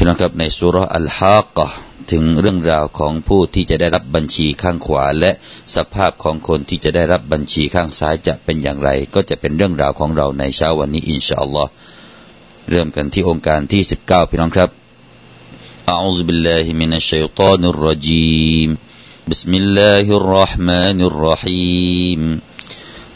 พี่น้องครับในซูเราะฮ์อัลฮากเกาะฮ์ถึงเรื่องราวของผู้ที่จะได้รับบัญชีข้างขวา และสภาพของคนที่จะได้รับบัญชีข้างซ้ายจะเป็นอย่างไร ก็จะเป็นเรื่องราวของเราในเช้าวันนี้إن شاء اللهเริ่มกันที่โองการที่สิบเก้าพี่น้องครับأعوذ بالله من الشيطان الرجيم بسم الله الرحمن الرحيم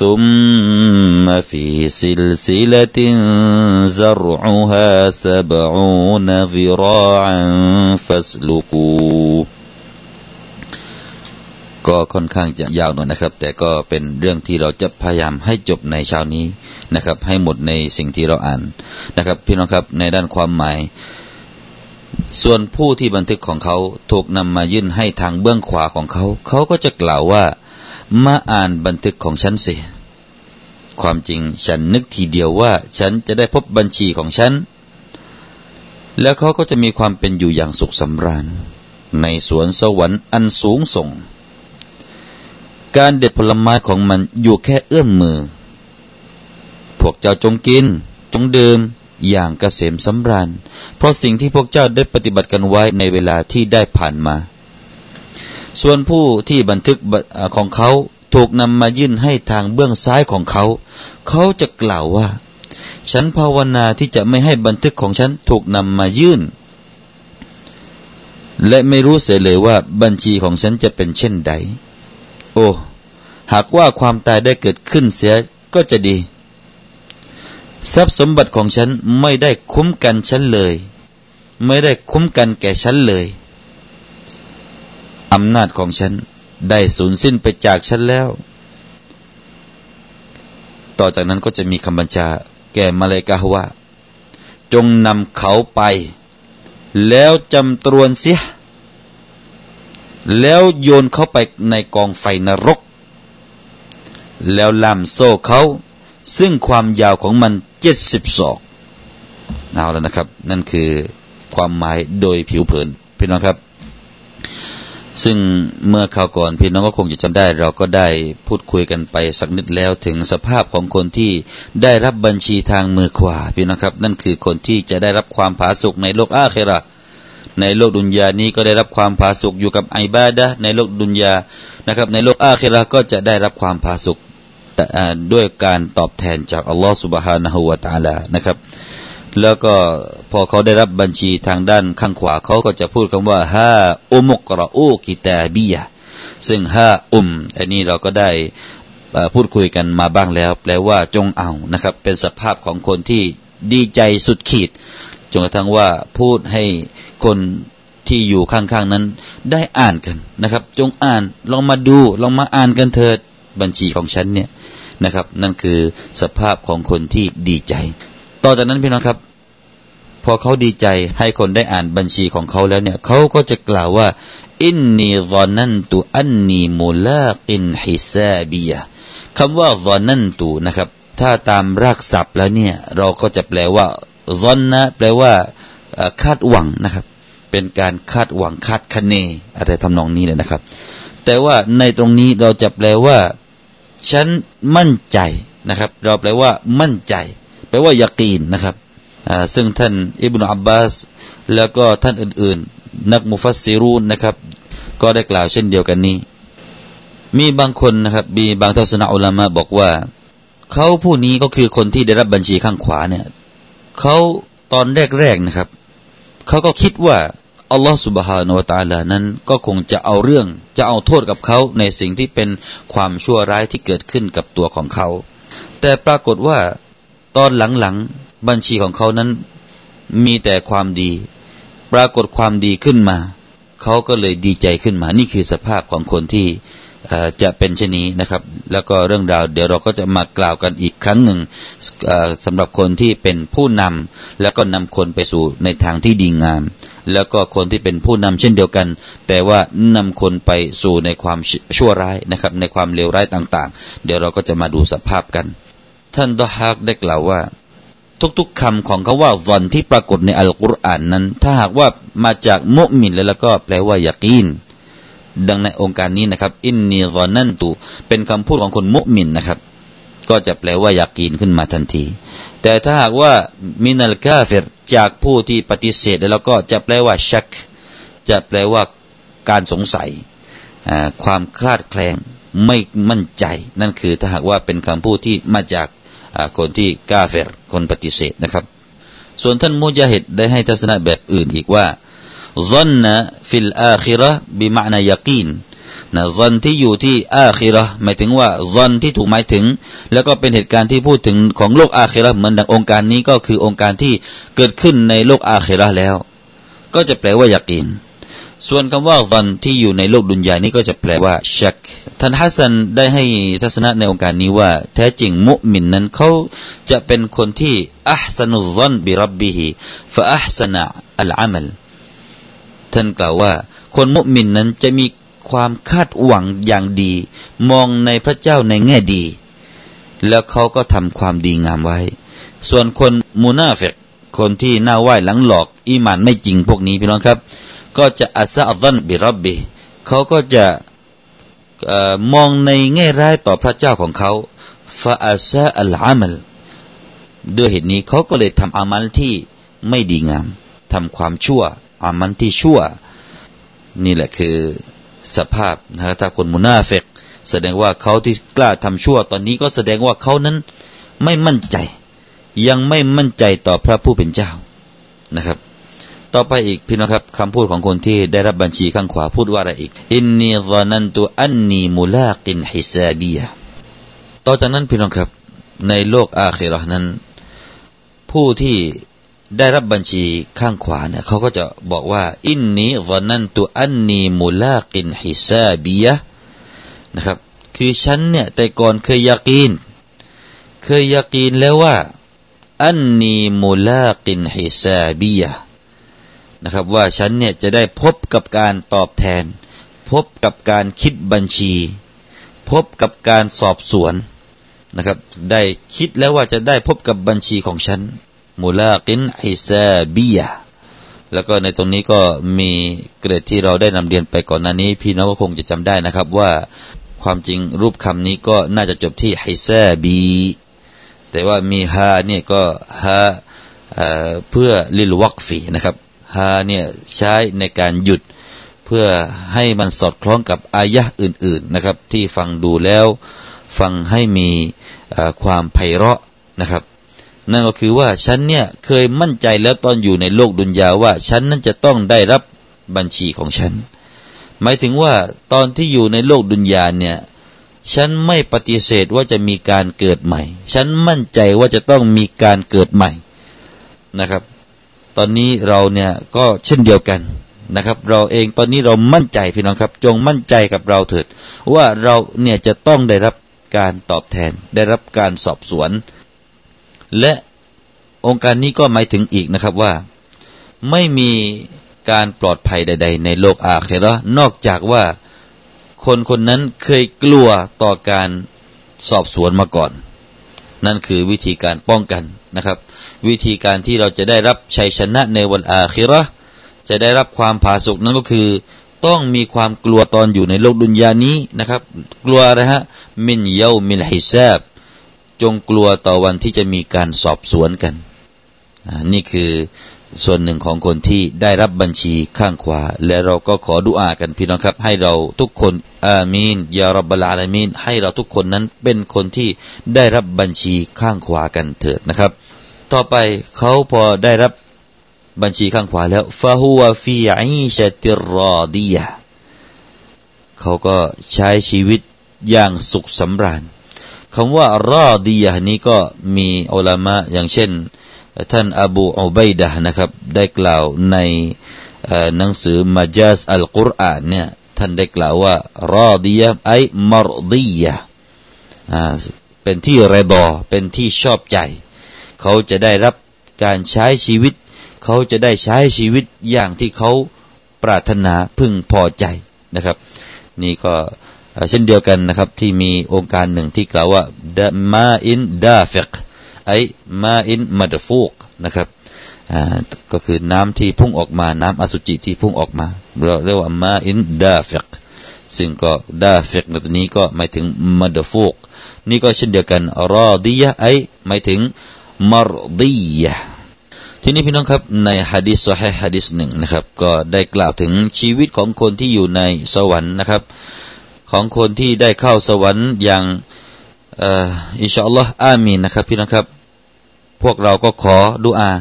ثم في سلسلة زرعها سبعون ذراعا فاسلكوه ก็ค่อนข้างจะยาวหน่อยนะครับ แต่ก็เป็นเรื่องที่เราจะพยายามให้จบในเช้านี้นะครับ ให้หมดในสิ่งที่เราอ่านนะครับ พี่น้องครับในด้านความหมาย ส่วนผู้ที่บันทึกของเขาถูกนำมายื่นให้ทางเบื้องขวาของเขา เขาก็จะกล่าวว่า มาอ่านบันทึกของฉันสิ ความจริงฉันนึกทีเดียวว่าฉันจะได้พบบัญชีของฉัน แล้วเขาก็จะมีความเป็นอยู่อย่างสุขสำราญ ในสวนสวรรค์อันสูงส่ง การเด็ดผลไม้ของมันอยู่แค่เอื้อมมือ พวกเจ้าจงกิน จงดื่มอย่างเกษมสำราญ เพราะสิ่งที่พวกเจ้าได้ปฏิบัติกันไว้ในเวลาที่ได้ผ่านมา ส่วนผู้ที่บันทึกของเขาถูกนำมายื่นให้ทางเบื้องซ้ายของเขา เขาจะกล่าวว่า ฉันภาวนาที่จะไม่ให้บันทึกของฉันถูกนำมายื่น และไม่รู้เสียเลยว่าบัญชีของฉันจะเป็นเช่นใด โอ้หากว่าความตายได้เกิดขึ้นเสียก็จะดี ทรัพย์สมบัติของฉันไม่ได้คุ้มกันฉันเลย ไม่ได้คุ้มกันแก่ฉันเลย อำนาจของฉันได้สูญสิ้นไปจากฉันแล้ว ต่อจากนั้นก็จะมีคำบัญชา แก่มาเลกาว่า จงนำเขาไป แล้วจำตรวนเสีย แล้วโยนเขาไปในกองไฟนรก แล้วล่ามโซ่เขา ซึ่งความยาวของมันเจ็ดสิบศอกเอาแล้วนะครับ นั่นคือความหมายโดยผิวเผินพี่น้องครับ ซึ่งเมื่อคราวก่อนพี่น้องก็คงจะจำได้ เราก็ได้พูดคุยกันไปสักนิดแล้วถึงสภาพของคนที่ได้รับบัญชีทางมือขวาพี่นะครับ นั่นคือคนที่จะได้รับความผาสุกในโลกอาเคระในโลกดุนยานี้ก็ได้รับความผาสุกอยู่กับไอบาดะในโลกดุนยานะครับ ในโลกอาเคระก็จะได้รับความผาสุกด้วยการตอบแทนจากอัลลอฮฺสุบฮานะฮูวาตาลานะครับ แล้วก็พอเขาได้รับบัญชีทางด้านข้างขวาเขาก็จะพูดคำว่าฮาอุมุกรอูกิตาบียซึ่งฮาอุมอันนี้เราก็ได้พูดคุยกันมาบ้างแล้ว แปลว่าจงเอานะครับ เป็นสภาพของคนที่ดีใจสุดขีดจนกระทั่งว่าพูดให้คนที่อยู่ข้างๆนั้นได้อ่านกันนะครับ จงอ่านลองมาดูลองมาอ่านกันเถิดบัญชีของฉันเนี่ยนะครับ นั่นคือสภาพของคนที่ดีใจ ต่อจากนั้นพี่น้องครับ พอเขาดีใจให้คนได้อ่านบัญชีของเขาแล้วเนี่ยเขาก็จะกล่าวว่า อินนีซอนันตุอันนีมุลากินฮิซาบียคำว่าซอนันตุนะครับ ถ้าตามรากศัพท์แล้วเนี่ย เราก็จะแปลว่าซอนนะแปลว่าคาดหวังนะครับ เป็นการคาดหวังคาดคะเน อะไรทำนองนี้เลยนะครับ แต่ว่าในตรงนี้เราจะแปลว่า ฉันมั่นใจนะครับ เราแปลว่า มั่นใจ ลว่ายากีนนะครับซึ่งท่านอิบนาอับบาส แล้วก็ท่านอื่นๆ นักมุฟัสซิรูนนะครับ ก็ได้กล่าวเช่นเดียวกันนี้ มีบางคนนะครับมีบางทัศนะอุลามะบอกว่า เขาผู้นี้ก็คือคนที่ได้รับบัญชีข้างขวาเนี่ยเขาตอนแรกๆนะครับ เขาก็คิดว่าอัลลอฮฺสุบฮานาวตาลานั้นก็คงจะเอาเรื่องจะเอาโทษกับเขาในสิ่งที่เป็นความชั่วร้ายที่เกิดขึ้นกับตัวของเขา แต่ปรากฏว่า ตอนหลังๆ บัญชีของเขานั้นมีแต่ความดี ปรากฏความดีขึ้นมา เขาก็เลยดีใจขึ้นมา นี่คือสภาพของคนที่จะเป็นเช่นนี้นะครับ แล้วก็เรื่องราว เดี๋ยวเราก็จะมากล่าวกันอีกครั้งหนึ่งสำหรับคนที่เป็นผู้นำแล้วก็นำคนไปสู่ในทางที่ดีงาม แล้วก็คนที่เป็นผู้นำเช่นเดียวกัน แต่ว่านำคนไปสู่ในความชั่วร้ายนะครับ ในความเลวร้ายต่าง ๆ เดี๋ยวเราก็จะมาดูสภาพกัน ท่านดอฮักได้กล่าวว่า ทุกๆคำของเขาว่าวันที่ปรากฏในอัลกุรอานนั้น ถ้าหากว่ามาจากมุมินแล้วก็แปลว่ายากีนดังในองค์การนี้นะครับ อินนีรอนันตุเป็นคำพูดของคนมุมินนะครับ ก็จะแปลว่ายากกินขึ้นมาทันที แต่ถ้าหากว่ามินัลกาเฟรจากผู้ที่ปฏิเสธแล้วก็จะแปลว่าชัก จะแปลว่าการสงสัยความคลาดแคลงไม่มั่นใจ นั่นคือถ้าหากว่าเป็นคำพูดที่มาจาก คนที่กาเฟรคนปฏิเสธนะครับ ส่วนท่านมุจาฮิดได้ให้ทัศนะแบบอื่นอีกว่าซอนนะฟิลอาคิระบิมานายากีนนะซอนที่อยู่ที่อาคิระหมายถึงว่าซอนที่ถูกหมายถึง แล้วก็เป็นเหตุการณ์ที่พูดถึงของโลกอาคิระเหมือนดังองค์การนี้ก็คือองค์การที่เกิดขึ้นในโลกอาคิระแล้ว ก็จะแปลว่ายากีน ส่วนคำว่าซอนที่อยู่ในโลกดุนยานี้ก็จะแปลว่าชักท่านฮัสซันได้ให้ทัศนะในองค์การนี้ว่า แท้จริงมุมินนั้นเขาจะเป็นคนที่อัพสนุซอนบิรับบิฮิفأحسن العملท่านกล่าวว่า คนมุมินนั้นจะมีความคาดหวังอย่างดี มองในพระเจ้าในแง่ดี แล้วเขาก็ทำความดีงามไว้ ส่วนคนมุนาฟิกคนที่หน้าไหว้หลังหลอก อีมานไม่จริงพวกนี้พี่น้องครับ ก็จะأساء الظن بربه เขาก็จะมองในแง่ร้ายต่อพระเจ้าของเขาفأساء العملด้วยเหตุนี้เขาก็เลยทำอามัลที่ไม่ดีงามทำความชั่ว อามันที่ชั่ว นี่แหละคือสภาพนะถ้าคนมุนาเฟกแสดงว่าเขาที่กล้าทำชั่ว ตอนนี้ก็แสดงว่าเขานั้นไม่มั่นใจ ยังไม่มั่นใจต่อพระผู้เป็นเจ้านะครับ ต่อไปอีกพี่น้องครับคำพูดของคนที่ได้รับบัญชีข้างขวาพูดว่าอะไรอีกอินนีซานันตุอันนีมุลากินฮิซาบียต่อจากนั้นพี่น้องครับ ในโลกอาคิรอนั้น ผู้ที่ได้รับบัญชีข้างขวาเนี่ยเขาก็จะบอกว่า อินนีวนันตุอันนีมุลากินฮิซาบียะนะครับ คือฉันเนี่ยแต่ก่อนเคยยากีน เคยยากีนแล้วว่าอันนีมุลากินฮิซาบียะ นะครับ ว่าฉันเนี่ยจะได้พบกับการตอบแทน พบกับการคิดบัญชี พบกับการสอบสวนนะครับ ได้คิดแล้วว่าจะได้พบกับบัญชีของฉันมุลากินฮิซาบียแล้วก็ในตรงนี้ก็มีเกรดที่เราได้นำเรียนไปก่อนหน้านี้ พี่น้องก็คงจะจำได้นะครับว่าความจริงรูปคำนี้ก็น่าจะจบที่ฮิซาบี แต่ว่ามีฮาเนี่ยก็ฮาเพื่อลิลวักฟีนะครับ ฮาเนี่ยใช้ในการหยุด เพื่อให้มันสอดคล้องกับอายะอื่น ๆนะครับ ที่ฟังดูแล้ว ฟังให้มีความไพเราะนะครับ นั่นก็คือว่าฉันเนี่ยเคยมั่นใจแล้วตอนอยู่ในโลกดุนยาว่า ฉันนั้นจะต้องได้รับบัญชีของฉัน หมายถึงว่าตอนที่อยู่ในโลกดุนยาเนี่ยฉันไม่ปฏิเสธว่าจะมีการเกิดใหม่ ฉันมั่นใจว่าจะต้องมีการเกิดใหม่นะครับ ตอนนี้เราเนี่ยก็เช่นเดียวกันนะครับ เราเองตอนนี้เรามั่นใจพี่น้องครับ จงมั่นใจกับเราเถิด ว่าเราเนี่ยจะต้องได้รับการตอบแทน ได้รับการสอบสวน และองค์การนี้ก็หมายถึงอีกนะครับว่า ไม่มีการปลอดภัยใด ๆ ในโลกอาเครอนอกจากว่าคนคนนั้นเคยกลัวต่อการสอบสวนมาก่อน นั่นคือวิธีการป้องกัน นะครับ วิธีการที่เราจะได้รับชัยชนะในวันอาคิระจะได้รับความผาสุกนั้นก็คือ ต้องมีความกลัวตอนอยู่ในโลกดุนยานี้นะครับ กลัวอะไรฮะมินเยามิลฮิซาบจงกลัวต่อวันที่จะมีการสอบสวนกันนี่คือส่วนหนึ่งของคนที่ได้รับบัญชีข้างขวา และเราก็ขอดุอากันพี่น้องครับ ให้เราทุกคนอามีนยารับบลาลามีนให้เราทุกคนนั้นเป็นคนที่ได้รับบัญชีข้างขวากันเถิดนะครับ ต่อไปเขาพอได้รับบัญชีข้างขวาแล้วฟาฮัวฟีอิชติรอดียเขาก็ใช้ชีวิตอย่างสุขสำราญคำว่ารอดียนี้ก็มีอัลามะอย่างเช่น ท่านอบูอุบัยดะนะครับ ได้กล่าวในหนังสือمجاز القرآنเนี่ยท่านได้กล่าวว่าراضية أي مرضيةเป็นที่รดอเป็นที่ชอบใจ เขาจะได้รับการใช้ชีวิต เขาจะได้ใช้ชีวิตอย่างที่เขาปรารถนาพึงพอใจนะครับ นี่ก็เช่นเดียวกันนะครับ ที่มีโองการหนึ่งที่กล่าวว่าماء دافق أي ماء مدفوقนะครับก็คือน้ำที่พุ่งออกมาน้ำอสุจิที่พุ่งออกมาเราเรียกว่าماء دافقซึ่งก็دافقในตัวนี้ก็หมายถึงمدفوقนี่ก็เช่นเดียวกันراضية أيหมายถึง مرضيةทีนี้พี่น้องครับในฮะดิษสฮฮะดิษหนึ่งนะครับ ก็ได้กล่าวถึงชีวิตของคนที่อยู่ในสวรรค์นะครับ ของคนที่ได้เข้าสวรรค์อย่างอินชาอัลลอฮ์อามีนนะครับ พี่น้องครับ พวกเราก็ขอดุอา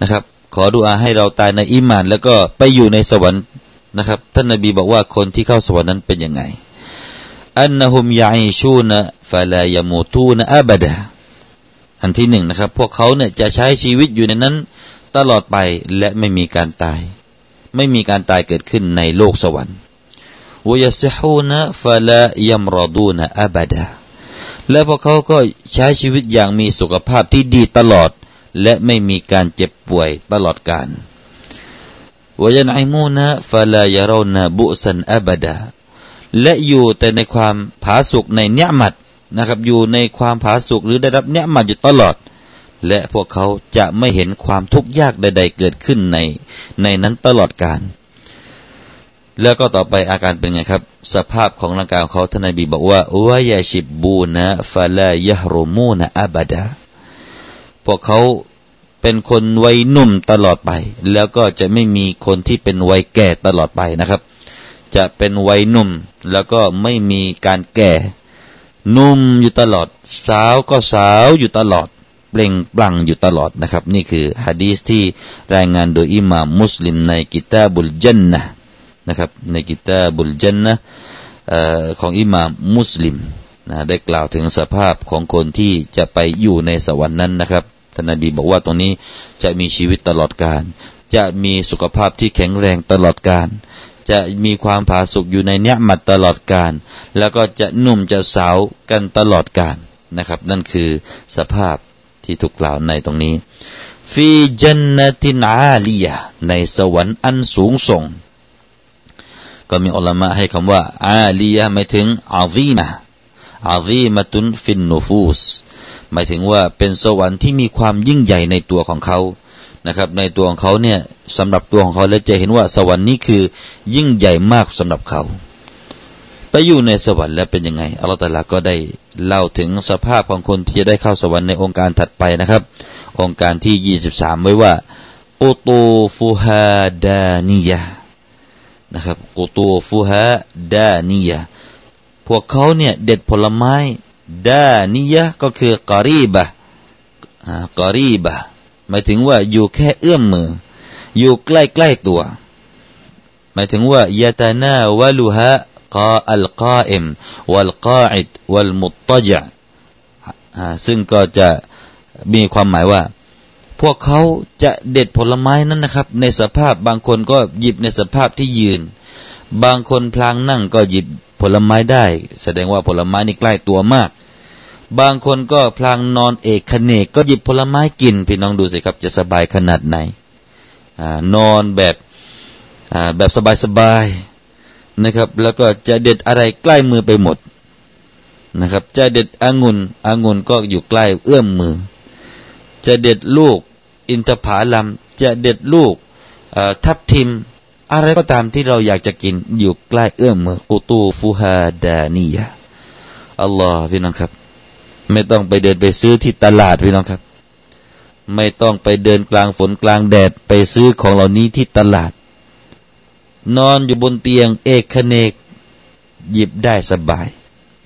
นะครับ ขอดุอาให้เราตายในอิมาน แล้วก็ไปอยู่ในสวรรค์นะครับ ท่านนบีบอกว่าคนที่เข้าสวรรค์นั้นเป็นยังไงอันนะฮุมยาอิชูนะฟาลายมูตูนะอับดะ อันที่หนึ่งนะครับ พวกเขาเนี่ยจะใช้ชีวิตอยู่ในนั้น ตลอดไปและไม่มีการตาย ไม่มีการตายเกิดขึ้นในโลกสวรรค์วยสิฮูนะฟลายมรดูนะอับดะและพวกเขาก็ใช้ชีวิตอย่างมีสุขภาพที่ดีตลอด และไม่มีการเจ็บป่วยตลอดกาลวยนไอมูนะฟลายารนาบุสันอับดาและอยู่แต่ในความผาสุกในเนื้อมัด นะครับ อยู่ในความผาสุกหรือได้รับเนื้อมัดอยู่ตลอด และพวกเขาจะไม่เห็นความทุกข์ยากใด ๆ เกิดขึ้นในในนั้นตลอดกาลแล้วก็ต่อไปอาการเป็นไงครับ สภาพของร่างกายของเขาท่านนบีบอกว่าวายาชิบบูนะฟาลายะรุมูนะอับดาพวกเขาเป็นคนวัยหนุ่มตลอดไป แล้วก็จะไม่มีคนที่เป็นวัยแก่ตลอดไปนะครับ จะเป็นวัยหนุ่มแล้วก็ไม่มีการแก่ นุ่มอยู่ตลอด สาวก็สาวอยู่ตลอดเปล่งปลั่งอยู่ตลอดนะครับ นี่คือฮะดีสที่รายงานโดยอิหม่ามมุสลิมในกิตาบุลจันนะนะครับ ในกิตาบุลจันนะของอิหม่ามมุสลิมนะได้กล่าวถึงสภาพของคนที่จะไปอยู่ในสวรรค์นั้นนะครับท่านนบีบอกว่าตรงนี้จะมีชีวิตตลอดกาลจะมีสุขภาพที่แข็งแรงตลอดกาล จะมีความผาสุกอยู่ในเนี้ยมัดตลอดกาลแล้วก็จะนุ่มจะสาวกันตลอดกาลนะครับ นั่นคือสภาพที่ถูกกล่าวในตรงนี้ฟีจันนตินอาลียในสวรรค์อันสูงส่ง ก็มีอัลลอฮ์ให้คำว่า อาลียหมายถึงอาซีมะอาซีมะตุนฟินนูฟูสหมายถึงว่าเป็นสวรรค์ที่มีความยิ่งใหญ่ในตัวของเขา นะครับ ในตัวของเขาเนี่ยสำหรับตัวของเขาแล้วจะเห็นว่าสวรรค์นี้คือ ยิ่งใหญ่มากสำหรับเขา ไปอยู่ในสวรรค์แล้วเป็นยังไงอัลลอฮฺตะลาก็ได้เล่าถึงสภาพของคนที่จะได้เข้าสวรรค์ในองค์การถัดไปนะครับ องค์การที่ยี่สิบสามไว้ว่าอุตูฟูฮาดานียะนะครับกุตูฟูฮะดานียะพวกเขาเนี่ยเด็ดผลไม้ดานียะก็คือกอรีบะกอรีบะ หมายถึงว่าอยู่แค่เอื้อมมือ อยู่ใกล้ๆตัว หมายถึงว่ายาตานาวะลุฮะกาอัลกาอิมวัลกาอิดวัลมุตตจ์ซึ่งก็จะมีความหมายว่า พวกเขาจะเด็ดผลไม้นั้นนะครับ ในสภาพบางคนก็หยิบในสภาพที่ยืน บางคนพลางนั่งก็หยิบผลไม้ได้ แสดงว่าผลไม้นี่ใกล้ตัวมาก บางคนก็พลางนอนเอกขเนกก็หยิบผลไม้กินพี่น้องดูสิครับจะสบายขนาดไหนอนอนแบบแบบสบายๆนะครับ แล้วก็จะเด็ดอะไรใกล้มือไปหมดนะครับ จะเด็ดองุ่นองุ่นก็อยู่ใกล้เอื้อมมือ จะเด็ดลูก อินทผลัมจะเด็ดลูกทับทิม อะไรก็ตามที่เราอยากจะกินอยู่ใกล้เอื้อมมือกุตูฟูฮาดานียะอัลลอฮ์พี่น้องครับ ไม่ต้องไปเดินไปซื้อที่ตลาดพี่น้องครับ ไม่ต้องไปเดินกลางฝนกลางแดดไปซื้อของเหล่านี้ที่ตลาด นอนอยู่บนเตียงเอกเนก หยิบได้สบาย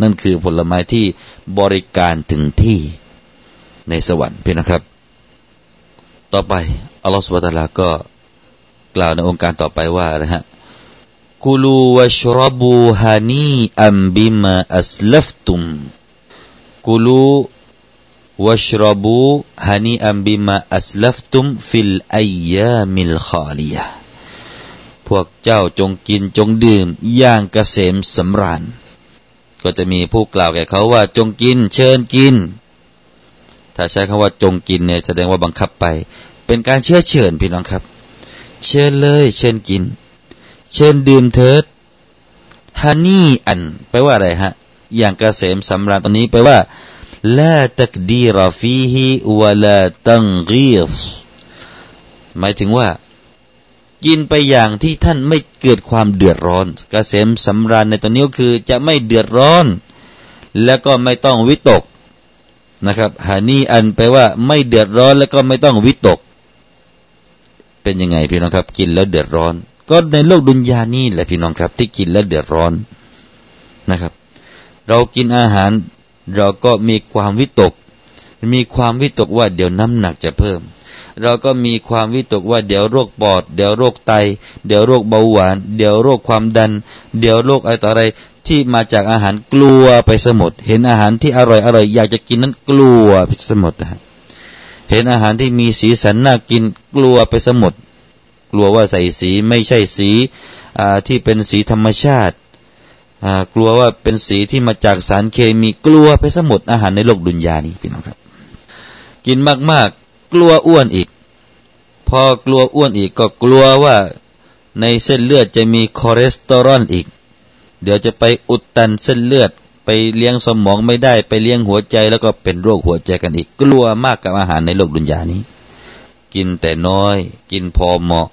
นั่นคือผลไม้ที่บริการถึงที่ในสวรรค์พี่นะครับ ต่อไปอัลลอฮฺสุบตาลาก็กล่าวในองค์การต่อไปว่านะฮะกุลูวชรบูฮานีอัมบิมาอัสลฟตุมกุลูวชรบูฮานีอัมบิมาอัสลฟตุม ฟิลอัยยามิลขาลียะพวกเจ้าจงกินจงดื่มอย่างเกษมสำราญ ก็จะมีผู้กล่าวแก่เขาว่า จงกิน เชิญกิน ถ้าใช้คำว่าจงกินเนี่ยแสดงว่าบังคับไป เป็นการเชื่อเชิญพี่น้องครับ เชิญเลย เชิญกิน เชิญดื่มเถิดฮันนี่อันแปลว่าอะไรฮะ อย่างเกษมสำราญตอนนี้แปลว่าลาตักดีรฟีฮีวลาตังกีสหมายถึงว่ากินไปอย่างที่ท่านไม่เกิดความเดือดร้อนเกษมสำราญในตอนนี้ก็คือจะไม่เดือดร้อน แล้วก็ไม่ต้องวิตกนะครับฮานี่อันแปลว่าไม่เดือดร้อนแล้วก็ไม่ต้องวิตก เป็นยังไงพี่น้องครับ กินแล้วเดือดร้อน ก็ในโลกดุนยานี่แหละพี่น้องครับ ที่กินแล้วเดือดร้อนนะครับ เรากินอาหาร เราก็มีความวิตก มีความวิตกว่าเดี๋ยวน้ำหนักจะเพิ่ม เราก็มีความวิตกว่าเดี๋ยวโรคปอด เดี๋ยวโรคไต เดี๋ยวโรคเบาหวาน เดี๋ยวโรคความดัน เดี๋ยวโรคอะไรต่ออะไรที่มาจากอาหารกลัวไปสมดเห็นอาหารที่อร่อยอร่อยอยากจะกินนั้นกลัวไปสมดนะเห็นอาหารที่มีสีสันน่ากินกลัวไปสมดกลัวว่าใส่สีไม่ใช่สีที่เป็นสีธรรมชาติ กลัวว่าเป็นสีที่มาจากสารเคมีกลัวไปหมดอาหารในโลกดุนยานี้พี่น้องครับ กินมากๆกลัวอ้วนอีก พอกลัวอ้วนอีกก็กลัวว่าในเส้นเลือดจะมีคอเลสเตอรอลอีก เดี๋ยวจะไปอุดตันเส้นเลือดไปเลี้ยงสมองไม่ได้ไปเลี้ยงหัวใจแล้วก็เป็นโรคหัวใจกันอีก กลัวมากกับอาหารในโลกดุนยานี้ กินแต่น้อย กินพอเหมาะ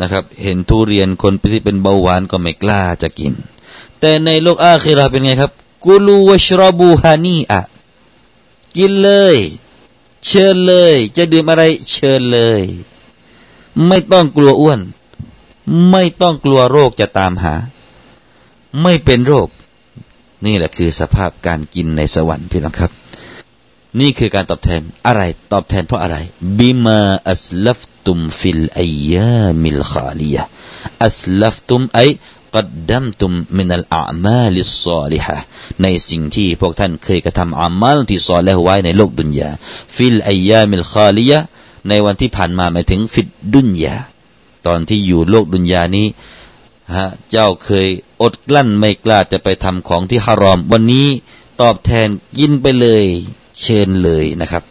นะครับ เห็นทุเรียนคนที่เป็นเบาหวานก็ไม่กล้าจะกิน แต่ในโลกอาคีราเป็นไงครับ กุลูวชรบูฮานีอะกินเลย เชิญเลย จะดื่มอะไร เชิญเลย ไม่ต้องกลัวอ้วน ไม่ต้องกลัวโรคจะตามหา ไม่เป็นโรค นี่แหละคือสภาพการกินในสวรรค์พี่น้องครับ นี่คือการตอบแทนอะไร ตอบแทนเพราะอะไรبما أسلفتم في الأيام الخالية أسلفتم أي قدمتم من الأعمال الصالحةในสิ่งที่พวกท่านเคยกระทำอามัลที่ซอและฮ์ไว้ในโลกดุนยาفي الأيام الخاليةในวันที่ผ่านมาหมายถึงفي الدنياตอนที่อยู่โลกดุนยานี้ฮะเจ้าเคยอดกลั้นไม่กล้าจะไปทำของที่ฮารอม วันนี้ตอบแทนกินไปเลยเชิญเลยนะครับ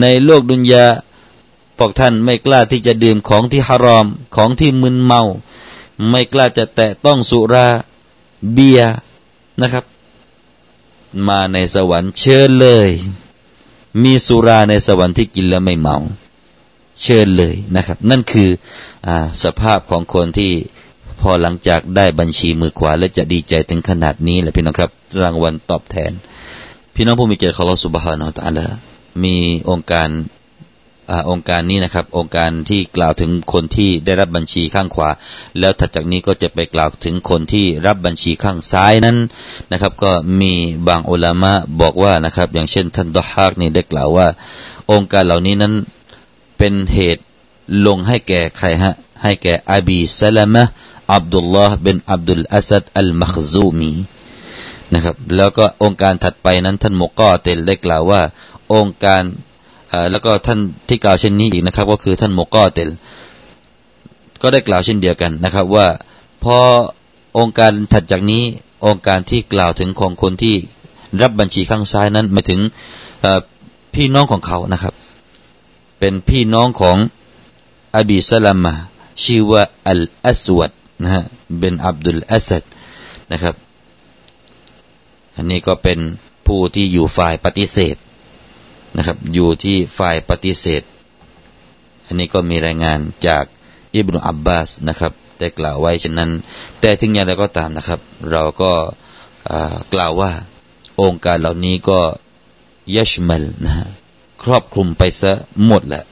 ในโลกดุนยาพวกท่านไม่กล้าที่จะดื่มของที่ฮารอม ของที่มึนเมา ไม่กล้าจะแตะต้องสุราเบียนะครับ มาในสวรรค์เชิญเลย มีสุราในสวรรค์ที่กินแล้วไม่เมา เชิญเลยนะครับ นั่นคืออสภาพของคนที่พอหลังจากได้บัญชีมือขวา และจะดีใจถึงขนาดนี้แหละพี่น้องครับ รางวัลตอบแทน พี่น้องผู้มีเกียรติของเราสุบฮานาอัลลอฮมีองค์การ อองค์การนี้นะครับ องค์การที่กล่าวถึงคนที่ได้รับบัญชีข้างขวา แล้วถัดจากนี้ก็จะไปกล่าวถึงคนที่รับบัญชีข้างซ้ายนั้นนะครับ ก็มีบางอุลามะบอกว่านะครับ อย่างเช่น ท่านดอฮากนี่ได้กล่าวว่า องค์การเหล่านี้นั้นเป็นเหตุลงให้แก่ใครฮะให้แก่อบีซาลามะอับดุลลอฮ์เป็นอับดุลอาซัดอัลมัคซูมีนะครับ แล้วก็องค์การถัดไปนั้นท่านมุกอเตลได้กล่าวว่า องค์การ แล้วก็ท่านที่กล่าวเช่นนี้อีกนะครับ ก็คือท่านโมกอเตลก็ได้กล่าวเช่นเดียวกันนะครับ ว่าพอองค์การถัดจากนี้องค์การที่กล่าวถึงของคนที่รับบัญชีข้างซ้ายนั้นหมายถึงพี่น้องของเขานะครับ เป็นพี่น้องของอบีสลามะชื่อว่าอัลอัสวดนะฮะเป็นอับดุลอัสัดนะครับ อันนี้ก็เป็นผู้ที่อยู่ฝ่ายปฏิเสธ นะครับ อยู่ที่ฝ่ายปฏิเสธ อันนี้ก็มีรายงานจากอิบนุอับบาสนะครับได้กล่าวไว้เช่นนั้น แต่ถึงอย่างไรก็ตามนะครับ เราก็กล่าวว่าองค์การเหล่านี้ก็ยัชมัลนะฮะครอบคลุมไปซะหมดแหละ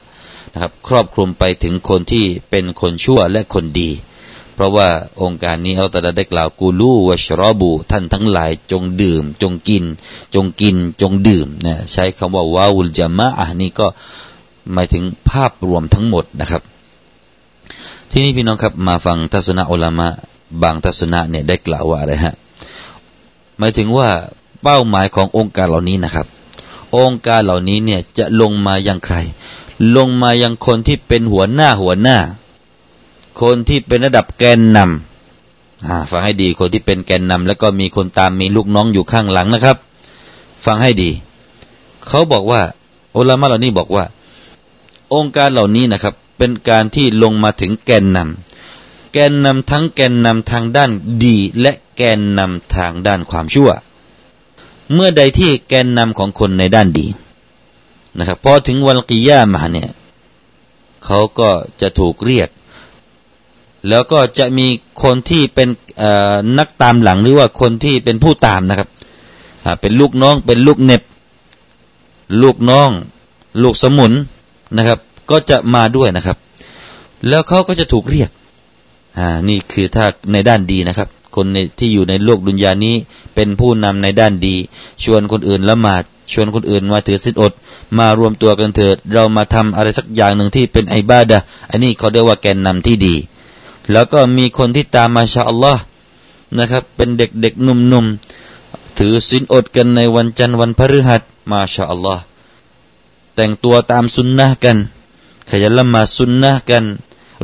นะครับ ครอบคลุมไปถึงคนที่เป็นคนชั่วและคนดี เพราะว่าองค์การนี้เอาแต่ได้กล่าวกูลูวชรอบู ท่านทั้งหลายจงดื่ม จงกิน จงกิน จงดื่มนะใช้คำว่าวาวุลจามะอันนี้ก็หมายถึงภาพรวมทั้งหมดนะครับ ที่นี้พี่น้องครับมาฟังทัศนะอัลามะบางทัศนะเนี่ยได้กล่าวว่าอะไรฮะหมายถึงว่าเป้าหมายขององค์การเหล่านี้นะครับ องค์การเหล่านี้เนี่ยจะลงมายังใคร ลงมายังคนที่เป็นหัวหน้าหัวหน้า คนที่เป็นระดับแกนนำฟังให้ดีคนที่เป็นแกนนำแล้วก็มีคนตามมีลูกน้องอยู่ข้างหลังนะครับ ฟังให้ดี เขาบอกว่าอุลามะเหล่านี้บอกว่า องค์การเหล่านี้นะครับ เป็นการที่ลงมาถึงแกนนำแกนนำทั้งแกนนำทางด้านดี และแกนนำทางด้านความชั่ว เมื่อใดที่แกนนำของคนในด้านดีนะครับพอถึงวันกิยามาเนี่ยเขาก็จะถูกเรียก แล้วก็จะมีคนที่เป็นนักตามหลังหรือว่าคนที่เป็นผู้ตามนะครับเป็นลูกน้องเป็นลูกเน็บ ลูกน้อง ลูกสมุนนะครับ ก็จะมาด้วยนะครับ แล้วเขาก็จะถูกเรียกอ่านี่คือถ้าในด้านดีนะครับ คนที่อยู่ในโลกดุนยานี้เป็นผู้นำในด้านดี ชวนคนอื่นละหมาดชวนคนอื่นมาถือศีลอด มารวมตัวกันเถิด เรามาทำอะไรสักอย่างหนึ่งที่เป็นไอบาดะอันนี้เขาเรียกว่าแกนนำที่ดี แล้วก็มีคนที่ตามมาชาอัลลอฮ์นะครับ เป็นเด็กๆหนุ่มๆ ถือศีลอดกันในวันจันทร์วันพฤหัสมาชาอัลลอฮ์แต่งตัวตามสุนนะกัน ขยันละมาสุนนะกัน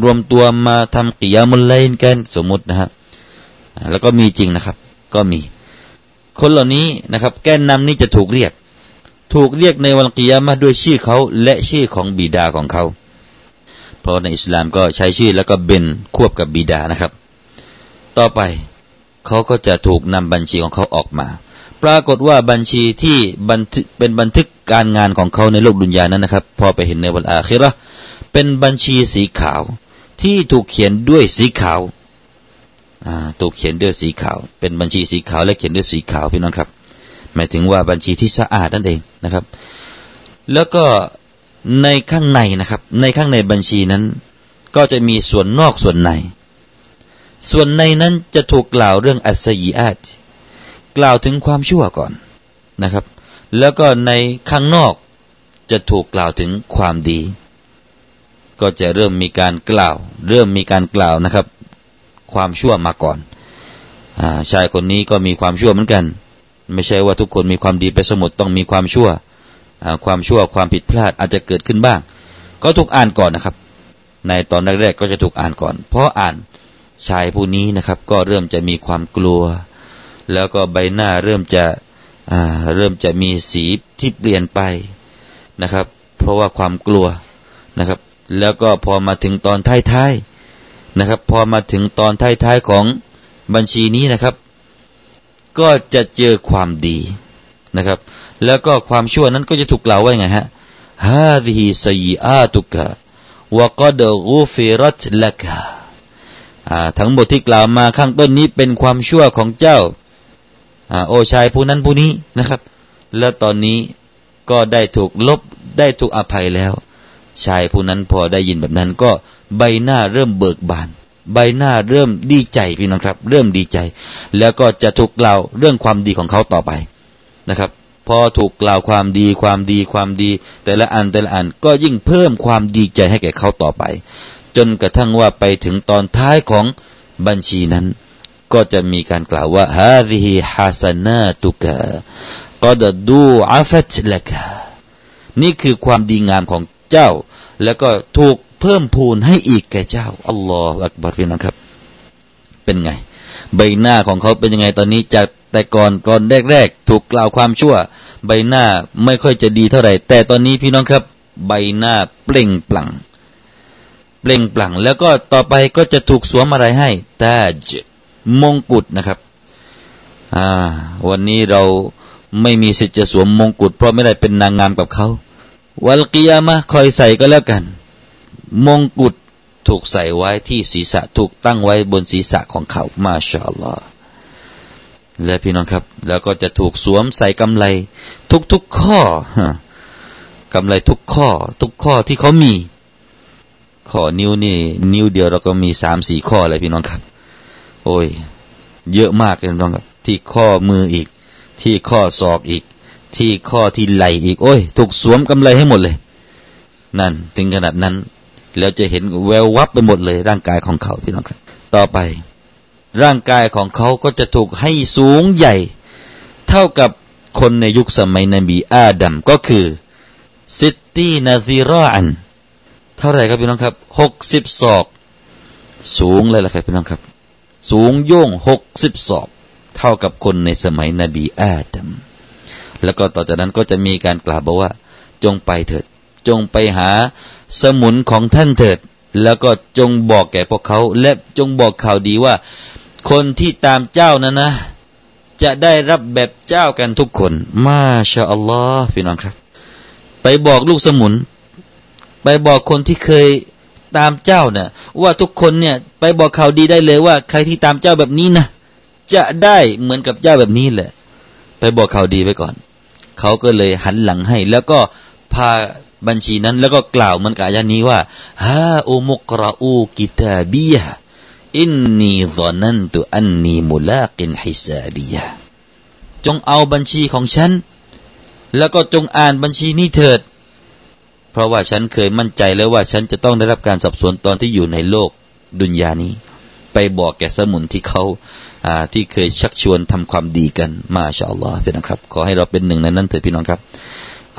รวมตัวมาทำกิยามุลไลน์กันสมมตินะครับแล้วก็มีจริงนะครับ ก็มี คนเหล่านี้นะครับ แกนนำนี้จะถูกเรียก ถูกเรียกในวันกิยามะด้วยชื่อเขาและชื่อของบิดาของเขา เพราะในอิสลามก็ใช้ชื่อแล้วก็เบนควบกับบิดานะครับ ต่อไปเขาก็จะถูกนำบัญชีของเขาออกมา ปรากฏว่าบัญชีที่บันทึกเป็นบันทึกการงานของเขาในโลกดุนยานั้นนะครับ พอไปเห็นในวันอาคิรอเป็นบัญชีสีขาวที่ถูกเขียนด้วยสีขาวถูกเขียนด้วยสีขาว เป็นบัญชีสีขาวและเขียนด้วยสีขาวพี่น้องครับ หมายถึงว่าบัญชีที่สะอาดนั่นเองนะครับ แล้วก็ ในข้างในนะครับ ในข้างในบัญชีนั้น ก็จะมีส่วนนอกส่วนใน ส่วนในนั้นจะถูกกล่าวเรื่องอัศยีอาตกล่าวถึงความชั่วก่อนนะครับ แล้วก็ในข้างนอกจะถูกกล่าวถึงความดี ก็จะเริ่มมีการกล่าว เริ่มมีการกล่าวนะครับ ความชั่วมาก่อนอชายคนนี้ก็มีความชั่วเหมือนกัน ไม่ใช่ว่าทุกคนมีความดีไปสมุดต้องมีความชั่ว ความชั่วความผิดพลาดอาจจะเกิดขึ้นบ้าง ก็ถูกอ่านก่อนนะครับ ในตอนแรกๆก็จะถูกอ่านก่อน เพราะอ่านชายผู้นี้นะครับ ก็เริ่มจะมีความกลัว แล้วก็ใบหน้าเริ่มจะเริ่มจะมีสีที่เปลี่ยนไปนะครับ เพราะว่าความกลัวนะครับ แล้วก็พอมาถึงตอนท้ายๆนะครับ พอมาถึงตอนท้ายๆของบัญชีนี้นะครับ ก็จะเจอความดีนะครับ แล้วก็ความชั่วนั้นก็จะถูกกล่าวไว้ไงฮะฮาดิฮิซัยอาตุกะวะกดกูฟิรัตละกะทั้งหมดที่กล่าวมาข้างต้นนี้เป็นความชั่วของเจ้าโอชายผู้นั้นผู้นี้นะครับ แล้วตอนนี้ก็ได้ถูกลบได้ถูกอภัยแล้ว ชายผู้นั้นพอได้ยินแบบนั้นก็ใบหน้าเริ่มเบิกบาน ใบหน้าเริ่มดีใจพี่น้องครับ เริ่มดีใจ แล้วก็จะถูกกล่าวเรื่องความดีของเขาต่อไปนะครับ พอถูกกล่าวความดีความดีความดี แต่ละอันแต่ละอันก็ยิ่งเพิ่มความดีใจให้แก่เขาต่อไป จนกระทั่งว่าไปถึงตอนท้ายของบัญชีนั้น ก็จะมีการกล่าวว่าฮาซิฮิฮัสนาตุกะกอดดูอาฟัตละกะนี่คือความดีงามของเจ้า แล้วก็ถูกเพิ่มพูนให้อีกแก่เจ้าอัลลอฮฺอักบารพี่น้องครับ เป็นไง ใบหน้าของเขาเป็นยังไงตอนนี้จาก แต่ก่อนก่อนแรกๆ ถูกกล่าวความชั่ว ใบหน้าไม่ค่อยจะดีเท่าไหร่ แต่ตอนนี้พี่น้องครับ ใบหน้าเปล่งปลั่ง เปล่งปลั่ง แล้วก็ต่อไปก็จะถูกสวมอะไรให้ตาจมงกุฎนะครับ อ่า วันนี้เราไม่มีสิทธิ์จะสวมมงกุฎเพราะไม่ได้เป็นนางงามกับเขาวัลกิยามะคอยใส่ก็แล้วกัน มงกุฎถูกใส่ไว้ที่ศีรษะถูกตั้งไว้บนศีรษะของเขามาชาอัลลอฮ์ และพี่น้องครับ แล้วก็จะถูกสวมใส่กำไลทุกๆข้อกำไลทุกข้อ ทุกข้อที่เขามี ข้อนิ้วนี่ นิ้วเดียวเราก็มีสามสี่ข้อเลยพี่น้องครับ โอ้ย เยอะมากเลยน้องครับ ที่ข้อมืออีก ที่ข้อศอกอีก ที่ข้อที่ไหลอีก โอ้ย ถูกสวมกำไลให้หมดเลย นั่น ถึงขนาดนั้น แล้วจะเห็นแวววับไปหมดเลยร่างกายของเขาพี่น้องครับ ต่อไป ร่างกายของเขาก็จะถูกให้สูงใหญ่ เท่ากับคนในยุคสมัยนบีอาดัมก็คือซิตตีนาซีรออัน เท่าไหร่ครับพี่น้องครับหกสิบศอก สูงเลยล่ะครับพี่น้องครับ สูงโย่งหกสิบศอก เท่ากับคนในสมัยนบีอาดัมแล้วก็ต่อจากนั้นก็จะมีการกล่าวบอกว่า จงไปเถิด จงไปหาสมุนของท่านเถิด แล้วก็จงบอกแก่พวกเขา และจงบอกข่าวดีว่า คนที่ตามเจ้านั้นนะ จะได้รับแบบเจ้ากันทุกคน มาชาอัลลอฮ์พี่น้องครับ ไปบอกลูกสมุน ไปบอกคนที่เคยตามเจ้าเนี่ยว่าทุกคนเนี่ย ไปบอกข่าวดีได้เลยว่า ใครที่ตามเจ้าแบบนี้นะจะได้เหมือนกับเจ้าแบบนี้แหละ ไปบอกข่าวดีไว้ก่อน เขาก็เลยหันหลังให้ แล้วก็พาบัญชีนั้น แล้วก็กล่าวเหมือนกับยานี้ว่าฮาอุมุกราอูกิตาบียะ อินนีซอนันตุอันนีมุลากินฮิซาบียะจงเอาบัญชีของฉัน แล้วก็จงอ่านบัญชีนี้เถิด เพราะว่าฉันเคยมั่นใจแล้วว่าฉันจะต้องได้รับการสอบสวนตอนที่อยู่ในโลกดุนยานี้ ไปบอกแก่สมุนที่เขาที่เคยชักชวนทำความดีกันมาชาอัลลอฮ์พี่นครับ ขอให้เราเป็นหนึ่งในนั้นเถิดพี่น้องครับ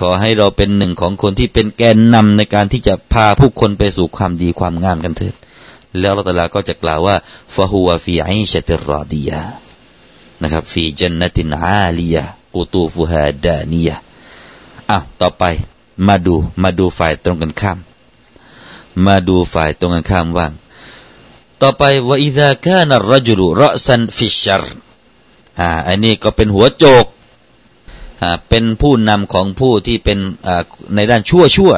ขอให้เราเป็นหนึ่งของคนที่เป็นแกนนำในการที่จะพาผู้คนไปสู่ความดีความงามกันเถิด แล้วเราตลาก็จะกล่าวว่าฟะฮูวฟีไอชติรอดียานะครับฟีจันนตินอาลียะกูตูฟูฮาดานียะอะต่อไปมาดูมาดูฝ่ายตรงกันข้าม มาดูฝ่ายตรงกันข้ามว่าง ต่อไปว่าอิซากานรจุรุรสันฟิชชร์อ่าอันนี้ก็เป็นหัวโจกอ่าเป็นผู้นำของผู้ที่เป็นอ่าในด้านชั่วชั่ว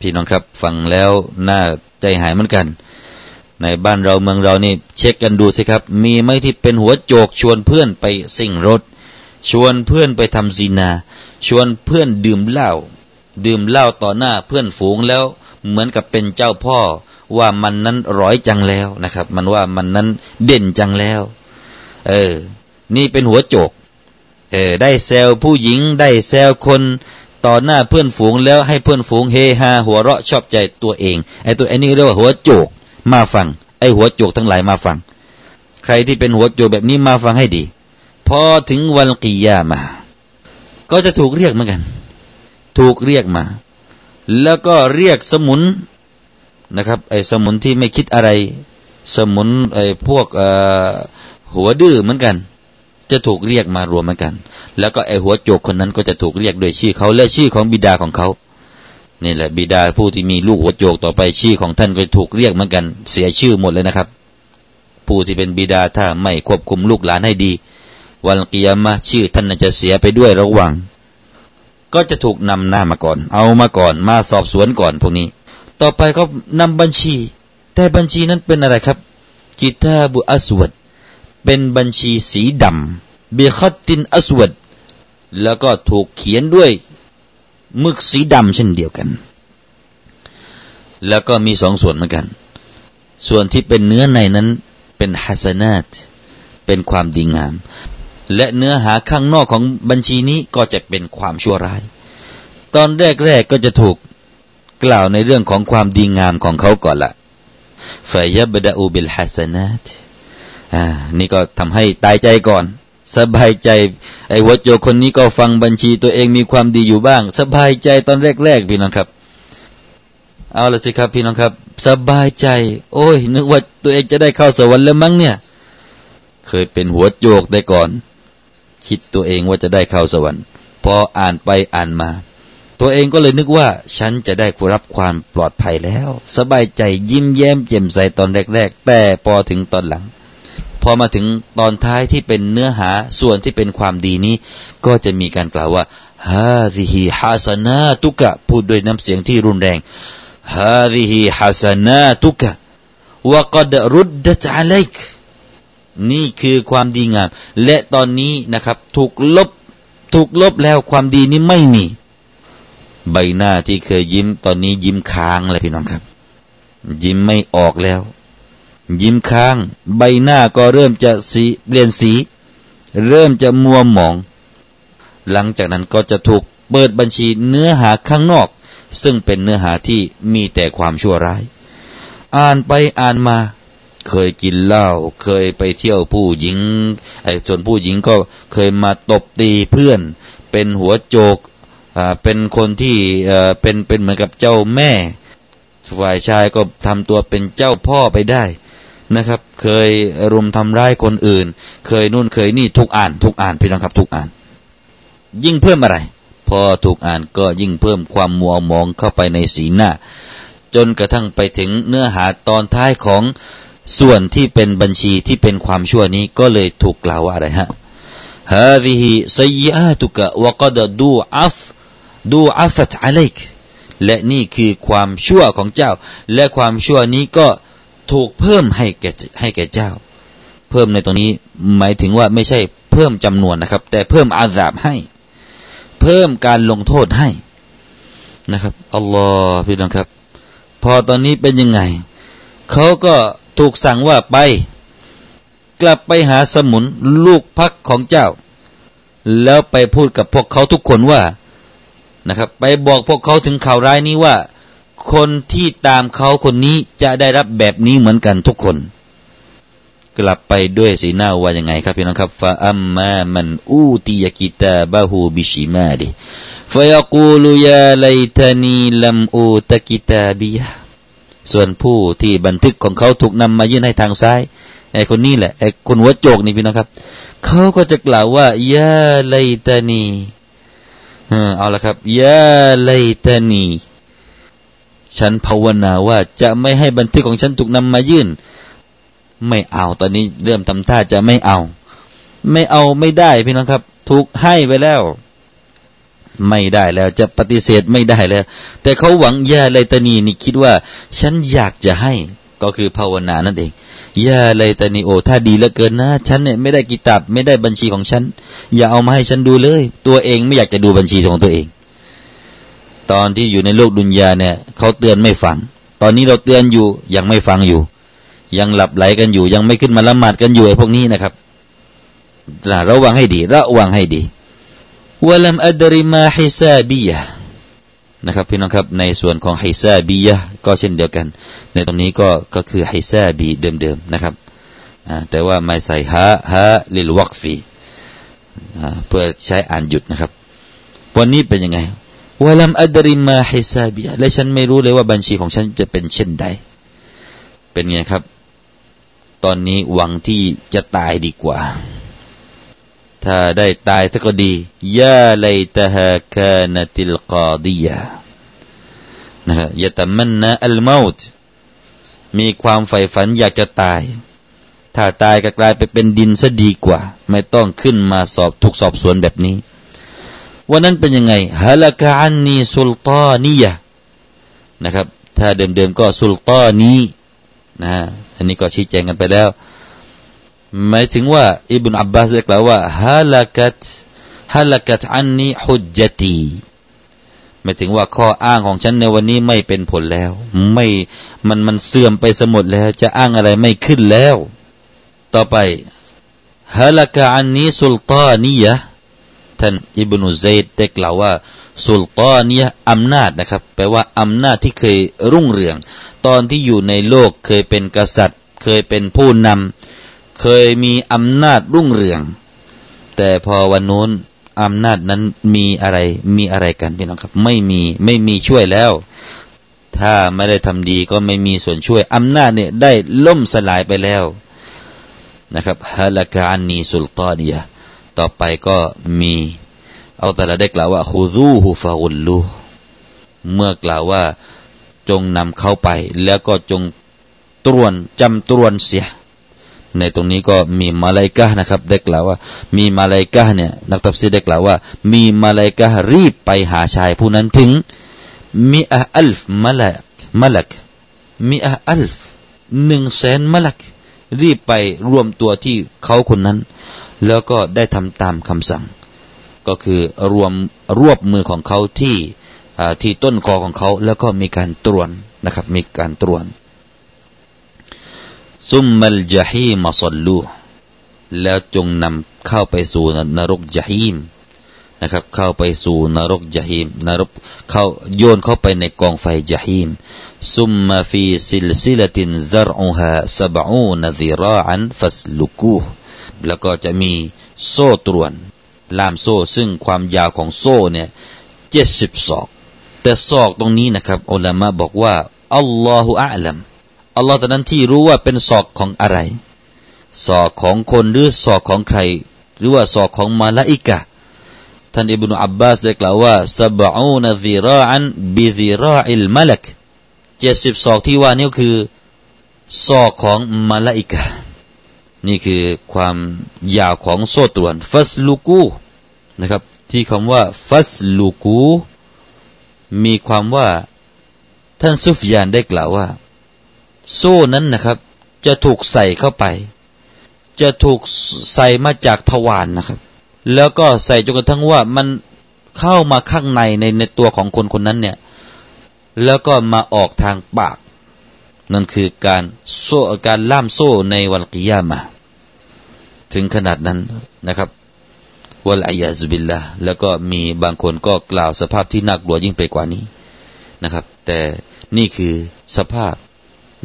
พี่น้องครับ ฟังแล้วน่าใจหายเหมือนกัน ในบ้านเราเมืองเรานี่ เช็คกันดูสิครับ มีไหมที่เป็นหัวโจกชวนเพื่อนไปสิ่งรถ ชวนเพื่อนไปทำซีนา ชวนเพื่อนดื่มเหล้าดื่มเหล้าต่อหน้าเพื่อนฝูงแล้ว เหมือนกับเป็นเจ้าพ่อ ว่ามันนั้นร้อยจังแล้วนะครับ มันว่ามันนั้นเด่นจังแล้ว เออ นี่เป็นหัวโจก เออ ได้แซวผู้หญิงได้แซวคน ต่อหน้าเพื่อนฝูงแล้วให้เพื่อนฝูงเฮฮาหัวเราะชอบใจตัวเองไอ้ตัวไอ้นี่เรียกว่าหัวโจกมาฟังไอ้หัวโจกทั้งหลายมาฟัง ใครที่เป็นหัวโจกแบบนี้มาฟังให้ดี พอถึงวันกิยามา ก็จะถูกเรียกเหมือนกัน ถูกเรียกมา แล้วก็เรียกสมุนนะครับไอ้สมุนที่ไม่คิดอะไร สมุนไอ้พวกหัวดื้อเหมือนกัน จะถูกเรียกมารวมเหมือนกัน แล้วก็ไอหัวโจกคนนั้นก็จะถูกเรียกโดยชื่อเขาและชื่อของบิดาของเขานี่แหละบิดาผู้ที่มีลูกหัวโจกต่อไปชื่อของท่านก็ถูกเรียกเหมือนกัน เสียชื่อหมดเลยนะครับ ผู้ที่เป็นบิดาถ้าไม่ควบคุมลูกหลานให้ดี วันกิยามะชื่อท่านจะเสียไปด้วยระหว่าง ก็จะถูกนำหน้ามาก่อน เอามาก่อนมาสอบสวนก่อนพวกนี้ ต่อไปก็นำบัญชี แต่บัญชีนั้นเป็นอะไรครับกิตาบุอัสวด เป็นบัญชีสีดำเบคัตตินอัสวดแล้วก็ถูกเขียนด้วยมึกสีดำเช่นเดียวกัน แล้วก็มีสองส่วนเหมือนกัน ส่วนที่เป็นเนื้อในนั้นเป็นฮัสนาตเป็นความดีงาม และเนื้อหาข้างนอกของบัญชีนี้ก็จะเป็นความชั่วร้าย ตอนแรกๆก็จะถูกกล่าวในเรื่องของความดีงามของเขาก่อนละฟายบดาอูบิลฮัสนาต อ่านี่ก็ทำให้ตายใจก่อน สบายใจ ไอ้หัวโจคนนี้ก็ฟังบัญชีตัวเองมีความดีอยู่บ้าง สบายใจตอนแรกๆพี่น้องครับ เอาละสิครับ พี่น้องครับ สบายใจ โอ้ย นึกว่าตัวเองจะได้เข้าสวรรค์แล้วมั้งเนี่ย เคยเป็นหัวโจกได้ก่อน คิดตัวเองว่าจะได้เข้าสวรรค์พออ่านไปอ่านมา ตัวเองก็เลยนึกว่า ฉันจะได้รับความปลอดภัยแล้ว สบายใจยิ้มแย้มแจ่มใสตอนแรก ๆ แต่พอถึงตอนหลัง พอมาถึงตอนท้ายที่เป็นเนื้อหาส่วนที่เป็นความดีนี้ ก็จะมีการกล่าวว่าฮาซิฮิฮาสนาตุกะพูดด้วยน้ำเสียงที่รุนแรงฮาซิฮิฮาสนาตุกะวะกดรุดดัตอะลัยกนี่คือความดีงาม และตอนนี้นะครับ ถูกลบถูกลบแล้วความดีนี้ไม่มี ใบหน้าที่เคยยิ้มตอนนี้ยิ้มค้างเลยพี่น้องครับ ยิ้มไม่ออกแล้ว ยิ้มค้าง ใบหน้าก็เริ่มจะสีเปลี่ยนสี เริ่มจะมัวหมอง หลังจากนั้นก็จะถูกเปิดบัญชีเนื้อหาข้างนอก ซึ่งเป็นเนื้อหาที่มีแต่ความชั่วร้าย อ่านไปอ่านมา เคยกินเหล้าเคยไปเที่ยวผู้หญิง ไอ้ส่วนผู้หญิงก็เคยมาตบตีเพื่อน เป็นหัวโจกอ่าเป็นคนที่เอ่อเป็นเป็นเหมือนกับเจ้าแม่ฝ่ายชายก็ทำตัวเป็นเจ้าพ่อไปได้ นะครับ เคยรุมทำร้ายคนอื่น เคยนู่นเคยนี่ทุกอ่านทุกอ่านพี่น้องครับทุกอ่าน ยิ่งเพิ่มอะไร พอถูกอ่านก็ยิ่งเพิ่มความมัวมองเข้าไปในสีหน้า จนกระทั่งไปถึงเนื้อหาตอนท้ายของส่วนที่เป็นบัญชีที่เป็นความชั่วนี้ก็เลยถูกกล่าวว่าอะไรฮะ هذه سيئاتك وقد دو عف دو عفت عليك และนี่คือความชั่วของเจ้า และความชั่วนี้ก็ ถูกเพิ่มให้แก่ให้แก่เจ้า เพิ่มในตรงนี้หมายถึงว่าไม่ใช่เพิ่มจำนวนนะครับ แต่เพิ่มอาซาบให้ เพิ่มการลงโทษให้นะครับอัลลอฮ์พี่น้องครับ พอตอนนี้เป็นยังไงเขาก็ถูกสั่งว่าไป กลับไปหาสมุนลูกพักของเจ้า แล้วไปพูดกับพวกเขาทุกคนว่านะครับ ไปบอกพวกเขาถึงข่าวร้ายนี้ว่า คนที่ตามเขาคนนี้จะได้รับแบบนี้เหมือนกันทุกคน กลับไปด้วยสีหน้าว่ายังไงครับพี่น้องครับฟาอัมมามันอูติยกิตาบะฮูบิชิมาดิฟยกูลุยาไลทานีลัมอูตะกิตาบียส่วนผู้ที่บันทึกของเขาถูกนำมายื่นให้ทางซ้ายไอ้คนนี้แหละไอ้คนหัวโจกนี่พี่น้องครับ เขาก็จะกล่าวว่ายาไลตานีเอาละครับยาไลตานี ฉันภาวนาว่าจะไม่ให้บันทึกของฉันถูกนำมายื่น ไม่เอาตอนนี้เริ่มทำท่าจะไม่เอา ไม่เอาไม่ได้พี่น้องครับ ถูกให้ไปแล้ว ไม่ได้แล้วจะปฏิเสธไม่ได้แล้ว แต่เขาหวังยาไลตานีนี่คิดว่า ฉันอยากจะให้ก็คือภาวนานั่นเองยาไลตานีโอถ้าดีเหลือเกินนะ ฉันเนี่ยไม่ได้กิตับไม่ได้บัญชีของฉัน อย่าเอามาให้ฉันดูเลย ตัวเองไม่อยากจะดูบัญชีของตัวเอง ตอนที่อยู่ในโลกดุนยาเนี่ยเขาเตือนไม่ฟัง ตอนนี้เราเตือนอยู่ยังไม่ฟังอยู่ ยังหลับไหลกันอยู่ ยังไม่ขึ้นมาละหมาดกันอยู่ไอ้พวกนี้นะครับระวังให้ดี ระวังให้ดีวะลัมอัดริมาฮิซาบียะนะครับพี่น้องครับในส่วนของฮิซาบียะก็เช่นเดียวกัน ในตรงนี้ก็ก็คือฮิซาบีเดิมๆนะครับแต่ว่าไม่ใส่ฮะฮะลิลวักฟีเพื่อใช้อ่านหยุดนะครับ วันนี้เป็นยังไง วลัมอัดริมาฮิซาบียและฉันไม่รู้เลยว่าบัญชีของฉันจะเป็นเช่นใด เป็นไงครับ ตอนนี้หวังที่จะตายดีกว่า ถ้าได้ตายสักก็ดียาไลตฮะคานติลกาดียะนะฮะยะตัมันนะอัลมาตมีความใฝ่ฝันอยากจะตาย ถ้าตายก็กลายไปเป็นดินซะดีกว่า ไม่ต้องขึ้นมาสอบถูกสอบสวนแบบนี้ วันนั้นเป็นยังไงฮะละกะอันนีสุลตานียะนะครับ ถ้าเดิมๆก็สุลตานีนะอันนี้ก็ชี้แจงกันไปแล้ว หมายถึงว่าอิบนอับบาสได้กล่าวว่าฮาลักัตฮาลักัตอันนีฮุจจตีหมายถึงว่าข้ออ้างของฉันในวันนี้ไม่เป็นผลแล้ว ไม่มันมันเสื่อมไปสมดแล้ว จะอ้างอะไรไม่ขึ้นแล้ว ต่อไปฮาลักะอันนี้สุลตานียะ ท่านอิบนุเซดได้กล่าวว่าสุลตานียอำนาจนะครับแปลว่าอำนาจที่เคยรุ่งเรือง ตอนที่อยู่ในโลกเคยเป็นกษัตริย์ เคยเป็นผู้นำเคยมีอำนาจรุ่งเรือง แต่พอวันนู้นอำนาจนั้นมีอะไรมีอะไรกันพี่น้องครับ ไม่มีไม่มีช่วยแล้ว ถ้าไม่ได้ทำดีก็ไม่มีส่วนช่วยอำนาจเนี่ยได้ล่มสลายไปแล้วนะครับฮะละกานีสุลตานีย ต่อไปก็มีเอาแต่ละได้กล่าวว่าคูซูฮูฟาอุลลูเมื่อกล่าวว่าจงนำเข้าไป แล้วก็จงตรวนจำตรวนเสีย ในตรงนี้ก็มีมาลายกะนะครับ ได้กล่าวว่า มีมาลายกะเนี่ยนักตัฟซีได้กล่าวว่า มีมาลายกะรีบไปหาชายผู้นั้นถึงมีอะอัลฟมาลกมาลกมีอะอัลฟหนึ่งแสนมาลกรีบไปรวมตัวที่เขาคนนั้น แล้วก็ได้ทำตามคำสั่ง ก็คือรวมรวบมือของเขาที่ที่ต้นคอของเขาแล้วก็มีการตรวนนะครับ มีการตรวนซุมมัลจฮีมาสลูแล้วจงนำเข้าไปสู่นรกจฮีมนะครับ เข้าไปสู่นรกจฮีมนรกเข้าโยนเข้าไปในกองไฟจฮีมثم في سلسلة ذرعها سبعون ذراعا فاسلكوه แล้วก็จะมีโซ่ตรวนล่ามโซ่ซึ่งความยาวของโซ่เนี่ยเจ็ดสิบศอก แต่ศอกตรงนี้นะครับอัลลอฮ์บอกว่าอัลลอฮฺอัลลัมอัลลอฮ์ตอนนั้นที่รู้ว่าเป็นศอกของอะไร ศอกของคนหรือศอกของใคร หรือว่าศอกของมาลาอิกะท่านอิบนุอับบาสได้กล่าวว่าสบอูนซิราอันบิซิราอิลมาลักเจ็ดสิบศอกที่ว่านี่คือศอกของมาลาอิกะ นี่คือความยาวของโซ่ตรวนฟัสลูกูนะครับ ที่คำว่าฟัสลูกู มีความว่า ท่านซุฟยานได้กล่าวว่า โซ่นั้นนะครับ จะถูกใส่เข้าไป จะถูกใส่มาจากทวารนนะครับ แล้วก็ใส่จนกระทั่งว่ามันเข้ามาข้างในในในตัวของคนคนนั้นเนี่ย แล้วก็มาออกทางปาก นั่นคือการโซ่การล่ามโซ่ในวันกิยามาถึงขนาดนั้นนะครับวลอยาซุบิลละแล้วก็มีบางคนก็กล่าวสภาพที่น่ากลัวยิ่งไปกว่านี้นะครับ แต่นี่คือสภาพ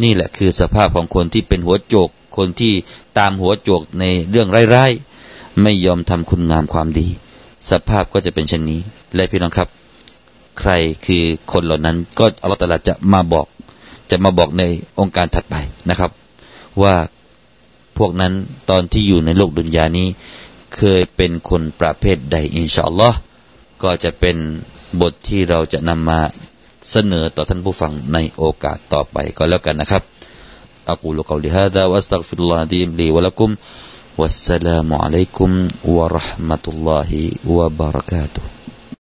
นี่แหละคือสภาพของคนที่เป็นหัวโจก คนที่ตามหัวโจกในเรื่องร้ายๆไม่ยอมทำคุณงามความดี สภาพก็จะเป็นเช่นนี้ และพี่น้องครับ ใครคือคนเหล่านั้นก็อัลลอฮฺตลาจะมาบอก จะมาบอกในองค์การถัดไปนะครับ ว่าพวกนั้นตอนที่อยู่ในโลกดุนยานี้ เคยเป็นคนประเภทใดอินชาอัลลอฮ์ก็จะเป็นบทที่เราจะนำมาเสนอต่อท่านผู้ฟังในโอกาสต่อไปก็แล้วกันนะครับอักูลกอลิฮะดะวัสตัฟิรุลลอฮ์ดีมลีวะลักุมวัสสลามุอะลัยกุมวะราะห์มะตุลลอฮิวะบะรกาตุฮ